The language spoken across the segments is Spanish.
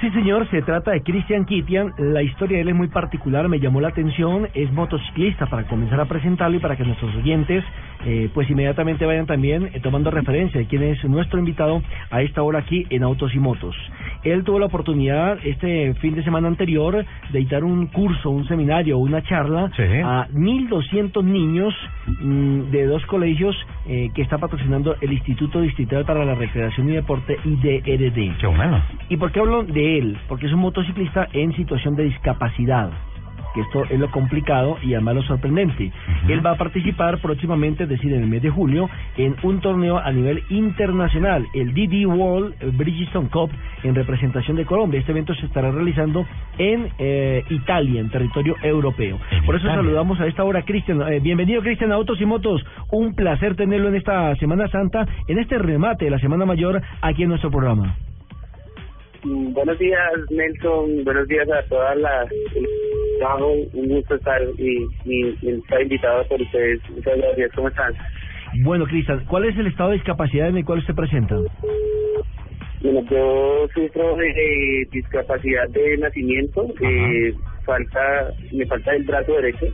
Sí, señor, se trata de Christian Kitian. La historia de él es muy particular, me llamó la atención. Es motociclista para comenzar a presentarlo y para que nuestros oyentes, eh, pues inmediatamente vayan también eh, tomando referencia de quién es nuestro invitado a esta hora aquí en Autos y Motos. Él tuvo la oportunidad este fin de semana anterior de dictar un curso, un seminario, una charla Sí. a 1.200 niños mm, de dos colegios eh, que está patrocinando el Instituto Distrital para la Recreación y Deporte IDRD. Qué bueno. ¿Y por qué hablo de él? Porque es un motociclista en situación de discapacidad. Que esto es lo complicado y además lo sorprendente. Él va a participar próximamente, es decir, en el mes de julio, en un torneo a nivel internacional, el DD World Bridgestone Cup, en representación de Colombia. Este evento se estará realizando en eh, Italia, en territorio europeo. En Por eso Italia. saludamos a esta hora, Cristian. Eh, bienvenido, Cristian, a Autos y Motos. Un placer tenerlo en esta Semana Santa, en este remate de la Semana Mayor, aquí en nuestro programa. Mm, Buenos días, Nelson. Buenos días a todas las. trabajo. Un gusto estar y, y, y estar invitado por ustedes. Muchas gracias. ¿Cómo están? Bueno, Cristian, ¿cuál es el estado de discapacidad en el cual usted presenta? Bueno, yo sufro de discapacidad de nacimiento. Eh, falta, me falta el brazo derecho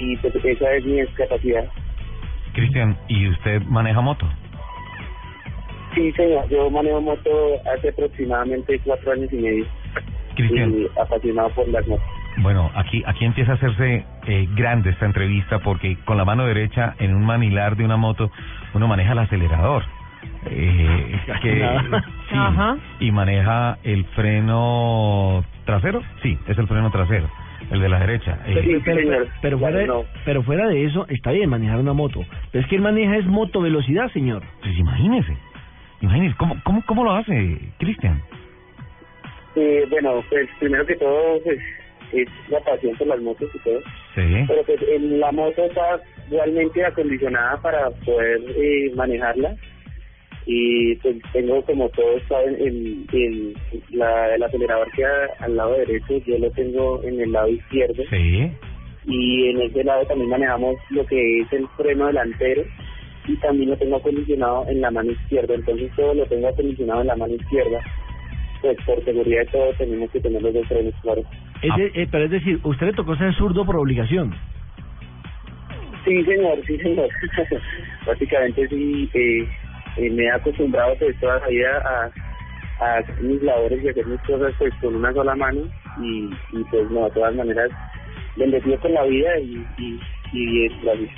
y pues esa es mi discapacidad. Cristian, ¿y usted maneja moto? Sí, señor. Yo manejo moto hace aproximadamente cuatro años y medio. Cristian, Y apasionado por las motos. bueno, aquí aquí empieza a hacerse eh, grande esta entrevista porque con la mano derecha en un manilar de una moto uno maneja el acelerador. Eh, que, sí, Ajá. y maneja el freno trasero, sí, es el freno trasero, el de la derecha. Eh, Sí, pero, pero fuera No. pero fuera de eso, está bien manejar una moto. Pero es que él maneja es moto velocidad, señor. pues imagínese, ¿cómo, cómo, cómo lo hace, Cristian? Eh, bueno, pues primero que todo, pues es la pasión por las motos y todo. Sí, Pero pues en la moto está realmente acondicionada para poder eh, manejarla. Y pues tengo como todo está en, en- en la, el acelerador que al lado derecho, yo lo tengo en el lado izquierdo. sí, Y en ese lado también manejamos lo que es el freno delantero. Y también lo tengo acondicionado en la mano izquierda. Entonces todo lo tengo acondicionado en la mano izquierda. Pues por seguridad de todo tenemos que tener los dos frenos, claro. Es de- eh, pero es decir, usted le tocó ser zurdo por obligación. Sí, señor, sí, señor. Básicamente sí, eh, eh, me he acostumbrado pues toda la vida a, a hacer mis labores y hacer mis cosas pues con una sola mano y, y pues no, de todas maneras bendecido con la vida y, y, y es la vida.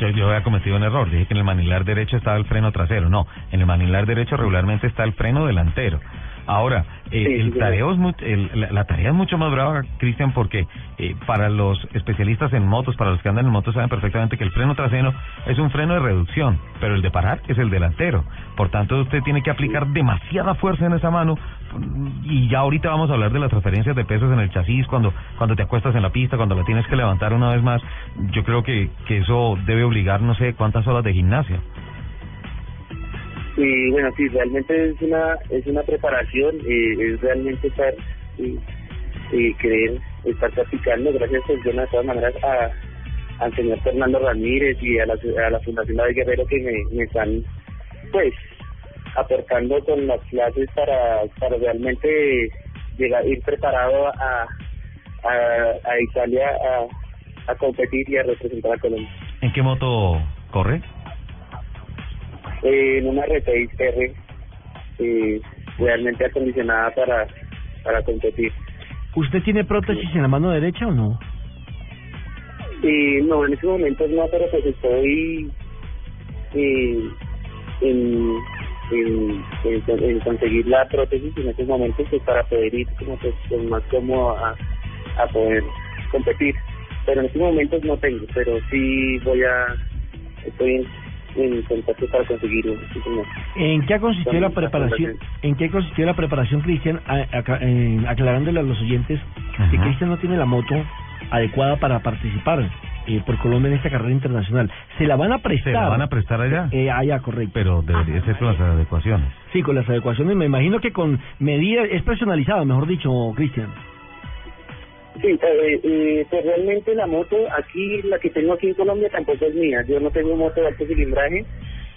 Yo, yo había cometido un error, dije que en el manilar derecho estaba el freno trasero. No, en el manilar derecho regularmente está el freno delantero. Ahora, eh, Sí, el sí, tareo es mu- el- la, la tarea es mucho más brava, Cristian, porque eh, para los especialistas en motos, para los que andan en motos, saben perfectamente que el freno trasero es un freno de reducción, pero el de parar es el delantero. Por tanto, usted tiene que aplicar demasiada fuerza en esa mano y ya ahorita vamos a hablar de las transferencias de pesos en el chasis cuando cuando te acuestas en la pista, cuando la tienes que levantar una vez más. Yo creo que, que eso debe obligar no sé cuántas horas de gimnasia. Y bueno, sí, realmente es una es una preparación, eh, es realmente estar y, querer estar practicando. Gracias, pues, bueno, de todas maneras, a, al señor Fernando Ramírez y a la, a la Fundación David Guerrero que me, me están, pues, aportando con las clases para, para realmente llegar, ir preparado a, a, a Italia a, a competir y a representar a Colombia. ¿En qué moto corre? Eh, en una R6R eh, realmente acondicionada para, para competir. ¿Usted tiene prótesis en la mano derecha o no? Eh, no, en estos momentos no, pero pues estoy eh, en, en, en, en conseguir la prótesis en estos momentos pues, para poder ir como pues, pues, más cómodo a, a poder competir. Pero en estos momentos no tengo, pero sí voy a, estoy en, en contacto para conseguir uno. sí, señor. ¿En qué ha consistido la preparación? ¿En qué consistió la preparación, Cristian? Aclarándole a los oyentes que. Cristian no tiene la moto adecuada para participar eh, por Colombia en esta carrera internacional. Se la van a prestar. ¿Se la van a prestar allá? Eh, allá, correcto. Pero debería ser con las adecuaciones. Sí, con las adecuaciones, me imagino que con medidas, es personalizada, mejor dicho, Cristian. Sí, eh, eh, pues realmente la moto aquí, la que tengo aquí en Colombia tampoco es mía. Yo no tengo moto de alto cilindraje.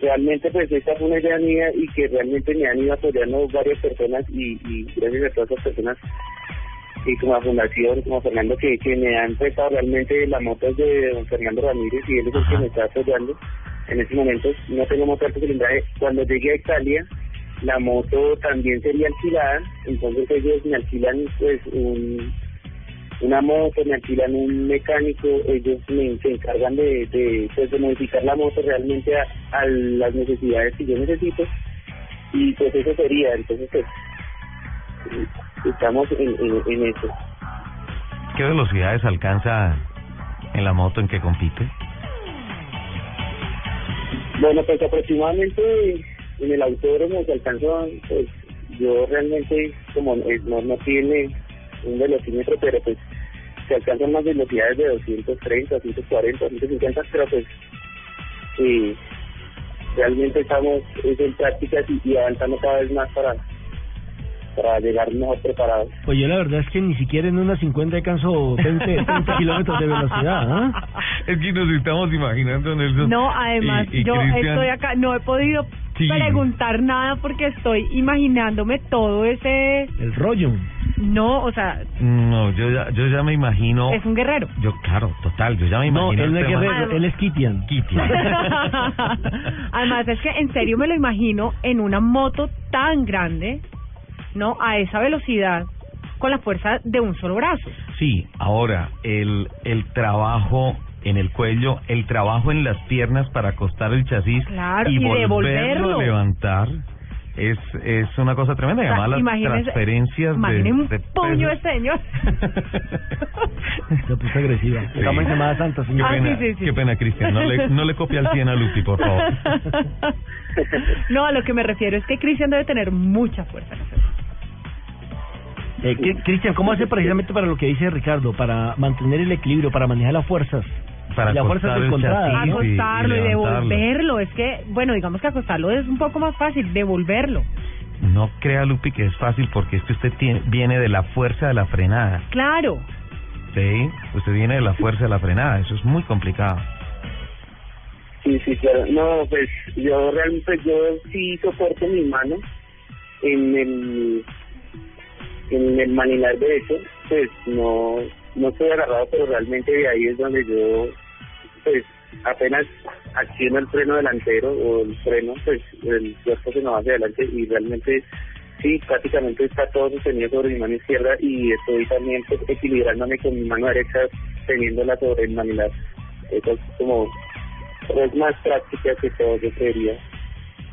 Realmente pues esta fue una idea mía y que realmente me han ido apoyando varias personas y, y gracias a todas esas personas y como la fundación, como Fernando, que, que me han prestado realmente la moto es de don Fernando Ramírez y él es el que me está apoyando en estos momentos. No tengo moto de alto cilindraje. Cuando llegué a Italia, la moto también sería alquilada, entonces ellos me alquilan pues un una moto, me alquilan un mecánico, ellos me, se encargan de, de, pues, de modificar la moto realmente a, a las necesidades que yo necesito y pues eso sería, entonces pues estamos en, en, en eso. ¿Qué velocidades alcanza en la moto en que compite? Bueno, pues aproximadamente en el autódromo se alcanzó, pues yo realmente como eh, no, no tiene un velocímetro, pero pues se alcanzan más velocidades de 230, 140, 150, pero pues eh, realmente estamos es en prácticas y, y avanzando cada vez más para para llegar mejor preparados. Pues yo la verdad es que ni siquiera en una 50 alcanzo 20, 30 kilómetros de velocidad. ¿ah? Es que nos estamos imaginando, Nelson. No, además, y- y yo Cristian- estoy acá, no he podido Sí. preguntar nada porque estoy imaginándome todo ese... El rollo. No, o sea, No, yo ya, yo ya me imagino. es un guerrero. Yo, claro, total, yo ya me No, imagino. él no es este man- guerrero, él es Kitian. Kitian. Además, es que en serio me lo imagino en una moto tan grande, ¿no? A esa velocidad, con la fuerza de un solo brazo. Sí, ahora, el, el trabajo en el cuello, el trabajo en las piernas para acostar el chasis Claro, y, y volverlo devolverlo. a levantar es, es una cosa tremenda. Y O sea, las transferencias de, un de puño este señor. Se puso agresiva. Sí. Estamos en Semana Santa, Qué señor. Ah, pena, sí, sí. qué pena, Cristian. No le, no le copia al 100 a Lupi, por favor. no, a lo que me refiero es que Cristian debe tener mucha fuerza. Eh, ¿qué- Cristian, ¿cómo hace precisamente para lo que dice Ricardo? Para mantener el equilibrio, para manejar las fuerzas. Para encontradas. chasis. y- y acostarlo y, devolverlo. Es que, bueno, digamos que acostarlo es un poco más fácil, devolverlo. No crea, Lupi, que es fácil porque es que usted tiene, viene de la fuerza de la frenada. Claro. ¿Sí? Usted viene de la fuerza de la frenada. Eso es muy complicado. Sí, sí, claro. No, pues yo realmente yo sí soporto mi mano en el en el manilar derecho, pues no no estoy agarrado, pero realmente de ahí es donde yo pues apenas acciono el freno delantero o el freno, pues el cuerpo se nos va hacia adelante y realmente sí, prácticamente está todo sostenido sobre mi mano izquierda y estoy también pues, equilibrándome con mi mano derecha teniéndola sobre el manilar. Eso es como es más práctica que todo, yo creería.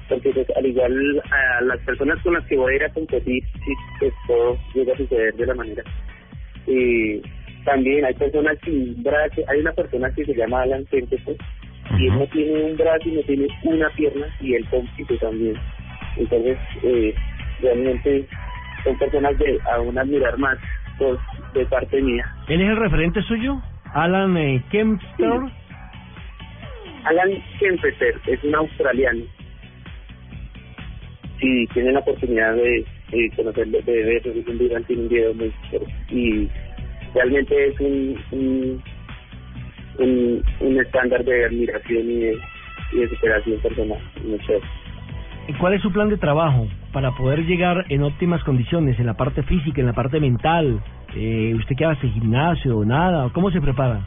Porque pues, al igual a las personas con las que voy a ir a competir, sí, pues todo llega a suceder de la manera. Y también hay personas sin brazo, hay una persona que se llama Alan pues, y él no tiene un brazo y no tiene una pierna, y él compite también. Entonces, eh, realmente son personas de aún admirar más pues, de parte mía. ¿Él es el referente suyo? Alan eh, Kempster. Alan Kempeter es un australiano. Si tienen la oportunidad de, de conocerlo, de ver, es un video, tiene un video muy. Y realmente es un, un, un, un estándar de admiración y de, y de superación personal. ¿Y ¿Cuál es su plan de trabajo para poder llegar en óptimas condiciones, en la parte física, en la parte mental? Eh, ¿Usted qué hace? ¿Gimnasio? ¿Nada? ¿Cómo se prepara?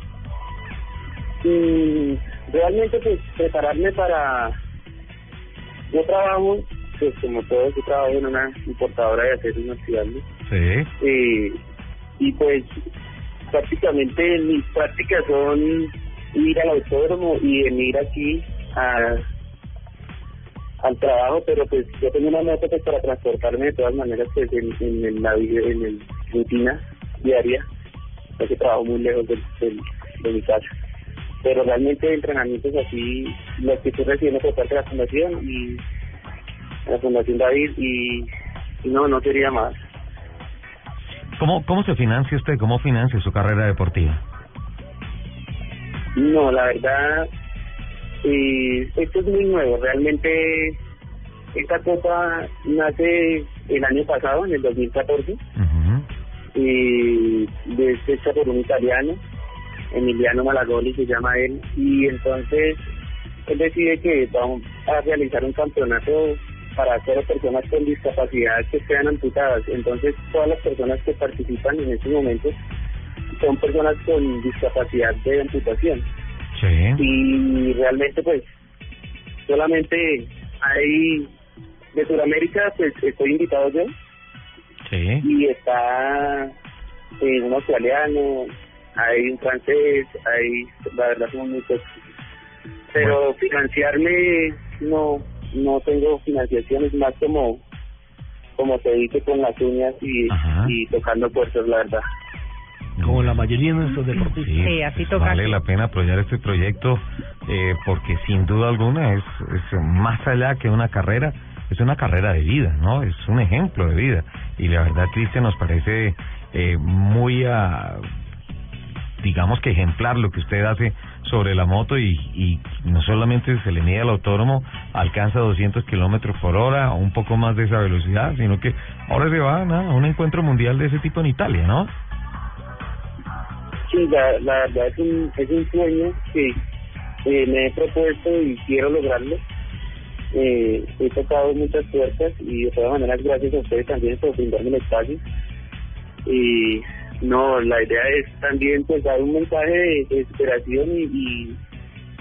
Y realmente pues prepararme para yo trabajo pues como todo yo trabajo en una importadora de acero inoxidable Sí. eh, y pues prácticamente mis prácticas son ir al autódromo y venir aquí a al trabajo pero pues yo tengo una moto pues para transportarme de todas maneras pues en, en, en la vida en el rutina diaria porque trabajo muy lejos del- de mi casa pero realmente entrenamientos así, los que estoy recibiendo por parte de la fundación y la fundación David y, y no, no quería más. ¿Cómo, ¿Cómo se financia usted? ¿Cómo financia su carrera deportiva? No, la verdad, eh, esto es muy nuevo. Realmente, esta copa nace el año pasado, en el 2014, Ujú. y es hecha por un italiano, Emiliano Malagoli se llama él, y entonces él decide que vamos a realizar un campeonato para solo personas con discapacidad que sean amputadas. Entonces, todas las personas que participan en estos momentos son personas con discapacidad de amputación Sí. y realmente pues solamente hay de Sudamérica pues estoy invitado yo Sí. y está eh, un australiano hay un francés hay la verdad son muchos pero financiarme no no tengo financiación es más como como se dice con las uñas y, Ajá. y tocando puertas la verdad Como la mayoría de nuestros deportistas. Sí, así toca Vale la pena apoyar este proyecto eh, porque sin duda alguna es, es más allá que una carrera, es una carrera de vida, ¿no? Es un ejemplo de vida. Y la verdad, Cristian, nos parece eh, muy, ah, digamos que ejemplar lo que usted hace sobre la moto y, y no solamente se le mide al autónomo, alcanza 200 kilómetros por hora o un poco más de esa velocidad, sino que ahora se va a un encuentro mundial de ese tipo en Italia, ¿no? Sí, la, la verdad es un, es un sueño que me he propuesto y quiero lograrlo. Eh, he tocado muchas puertas y de todas maneras gracias a ustedes también por brindarme el espacio. Y no, la idea es también pues dar un mensaje de, de esperación y, y,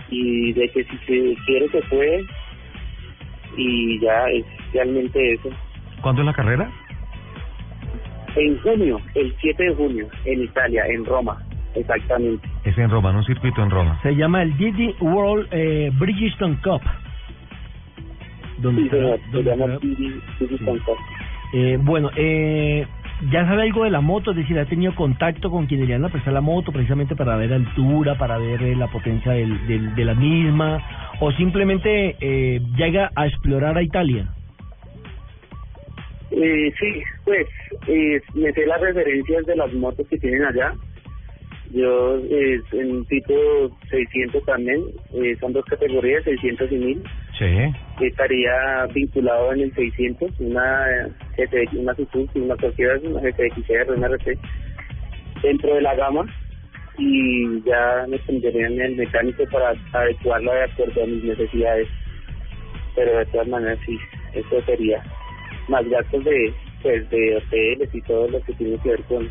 y de que si se quiere se puede y ya es realmente eso. ¿Cuándo es la carrera? En junio, el 7 de junio, en Italia, en Roma, exactamente. Es en Roma, en un circuito en Roma. Se llama el Didi World eh, Bridgestone Cup. Donde Sí, se donde llama Didi- sí. Contact. Eh, bueno, eh, ¿ya sabe algo de la moto? Es decir, ¿ha tenido contacto con quien le iban a prestar la moto precisamente para ver altura, para ver eh, la potencia del, del- de la misma? ¿O simplemente eh, llega a explorar a Italia? Eh, sí, pues eh, me sé las referencias de las motos que tienen allá. Yo eh, en tipo 600 también, eh, son dos categorías, 600 y 1000. Sí. Estaría vinculado en el 600, una GTX, una Suzuki, una cualquiera, una GTXR, una RT, dentro de la gama y ya me tendrían el mecánico para adecuarla de acuerdo a mis necesidades. Pero de todas maneras sí, eso sería más gastos de pues de hoteles y todo lo que tiene que ver con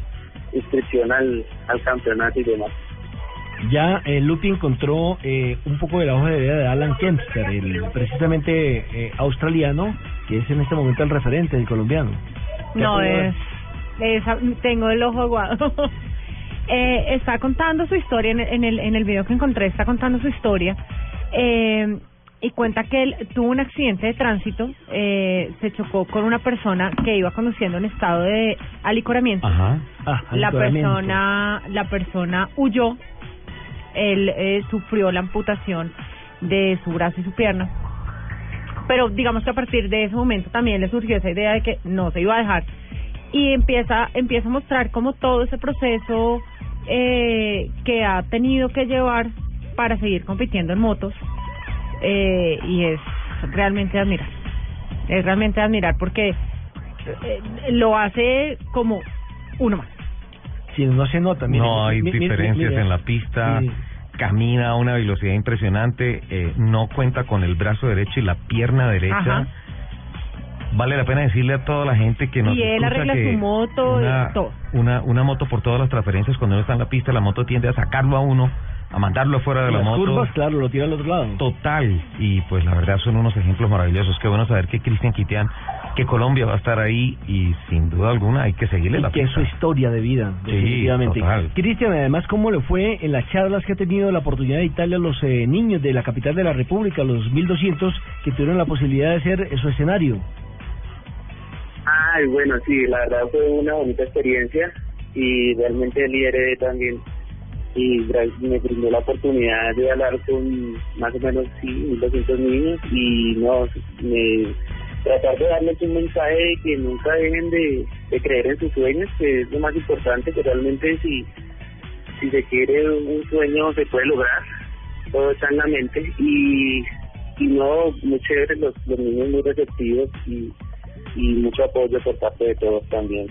inscripción al, al campeonato y demás. Ya eh, Lupi encontró eh, un poco de la hoja de vida de Alan Kempster, el precisamente eh, australiano, que es en este momento el referente del colombiano. ¿Qué No es, esa- tengo el ojo aguado. eh, está contando su historia en, en el en el video que encontré. Está contando su historia eh, y cuenta que él tuvo un accidente de tránsito. Eh, se chocó con una persona que iba conduciendo en estado de alicoramiento. Ajá. Ah, La alicoramiento. persona la persona huyó. Él eh, sufrió la amputación de su brazo y su pierna. Pero digamos que a partir de ese momento también le surgió esa idea de que no se iba a dejar y empieza empieza a mostrar como todo ese proceso eh, que ha tenido que llevar para seguir compitiendo en motos eh, y es realmente admirar es realmente admirar porque eh, lo hace como uno más Sí, no se nota. mire, no hay diferencias mire. en la pista, Sí. Camina a una velocidad impresionante, eh, no cuenta con el brazo derecho y la pierna derecha. Ajá. Vale la pena decirle a toda la gente que nos Y él escucha arregla que su moto y una, todo. Una, una moto por todas las transferencias, cuando uno está en la pista, la moto tiende a sacarlo a uno, a mandarlo fuera de la Las moto. curvas, claro, lo tira al otro lado. Total, y pues la verdad son unos ejemplos maravillosos. Qué bueno saber que Cristian Quitián, que Colombia va a estar ahí y sin duda alguna hay que seguirle Y la que es pista. su historia de vida, definitivamente. Cristian, además, ¿cómo le fue en las charlas que ha tenido la oportunidad de Italia a los eh, niños de la capital de la República, los 1.200 que tuvieron la posibilidad de hacer eh, su escenario? Ay, bueno, sí, la verdad fue una bonita experiencia y realmente lideré también y me brindó la oportunidad de hablar con más o menos sí, 1.200 niños y no, me, tratar de darles un mensaje de que nunca dejen de, creer en sus sueños, que es lo más importante, que realmente si, se quiere un sueño se puede lograr, todo está en la mente y, y no, muy chévere, los, los niños muy receptivos y mucho apoyo por parte de todos también.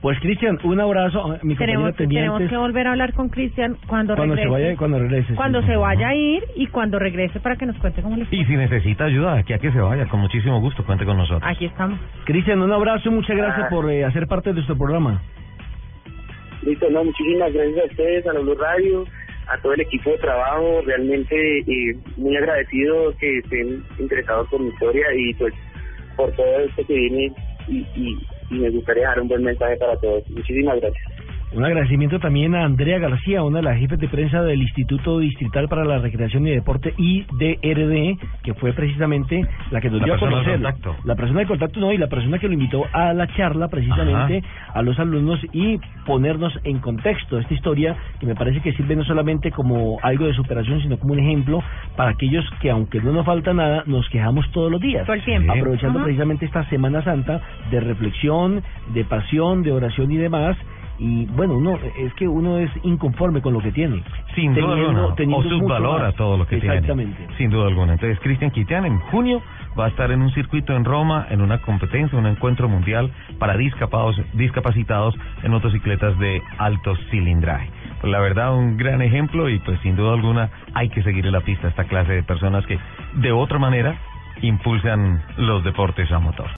Pues Cristian, un abrazo. Mi Tenemos, tenemos que volver a hablar con Cristian cuando, cuando se regrese. vaya, cuando regrese. cuando sí. se vaya a ir y cuando regrese para que nos cuente cómo le fue. Y si necesita ayuda, aquí a que se vaya, con muchísimo gusto, cuente con nosotros. Aquí estamos. Cristian, un abrazo y muchas gracias Ah. por eh, hacer parte de nuestro programa. Listo, no, muchísimas gracias a ustedes, a Blue Radio, a todo el equipo de trabajo, realmente eh, muy agradecido que estén interesados por mi historia y pues por todo esto que viene y, y, y me gustaría dejar un buen mensaje para todos. Muchísimas gracias. Un agradecimiento también a Andrea García, una de las jefes de prensa del Instituto Distrital para la Recreación y Deporte IDRD, que fue precisamente la que nos La dio a conocer. contacto. La persona de contacto, no, y la persona que lo invitó a la charla precisamente a los alumnos y ponernos en contexto esta historia que me parece que sirve no solamente como algo de superación, sino como un ejemplo para aquellos que, aunque no nos falta nada, nos quejamos todos los días. Todo el tiempo. Aprovechando Ajá. precisamente esta Semana Santa de reflexión, de pasión, de oración y demás. Y bueno, uno es que uno es inconforme con lo que tiene. Sin duda Teniendo- alguna. O teniendo mucho subvalora todo lo que tiene. Exactamente. Sin duda alguna. Entonces, Cristian Quitian en junio va a estar en un circuito en Roma, en una competencia, un encuentro mundial para discapados, discapacitados en motocicletas de alto cilindraje. Pues la verdad, un gran ejemplo y pues sin duda alguna hay que seguir en la pista a esta clase de personas que de otra manera impulsan los deportes a motor.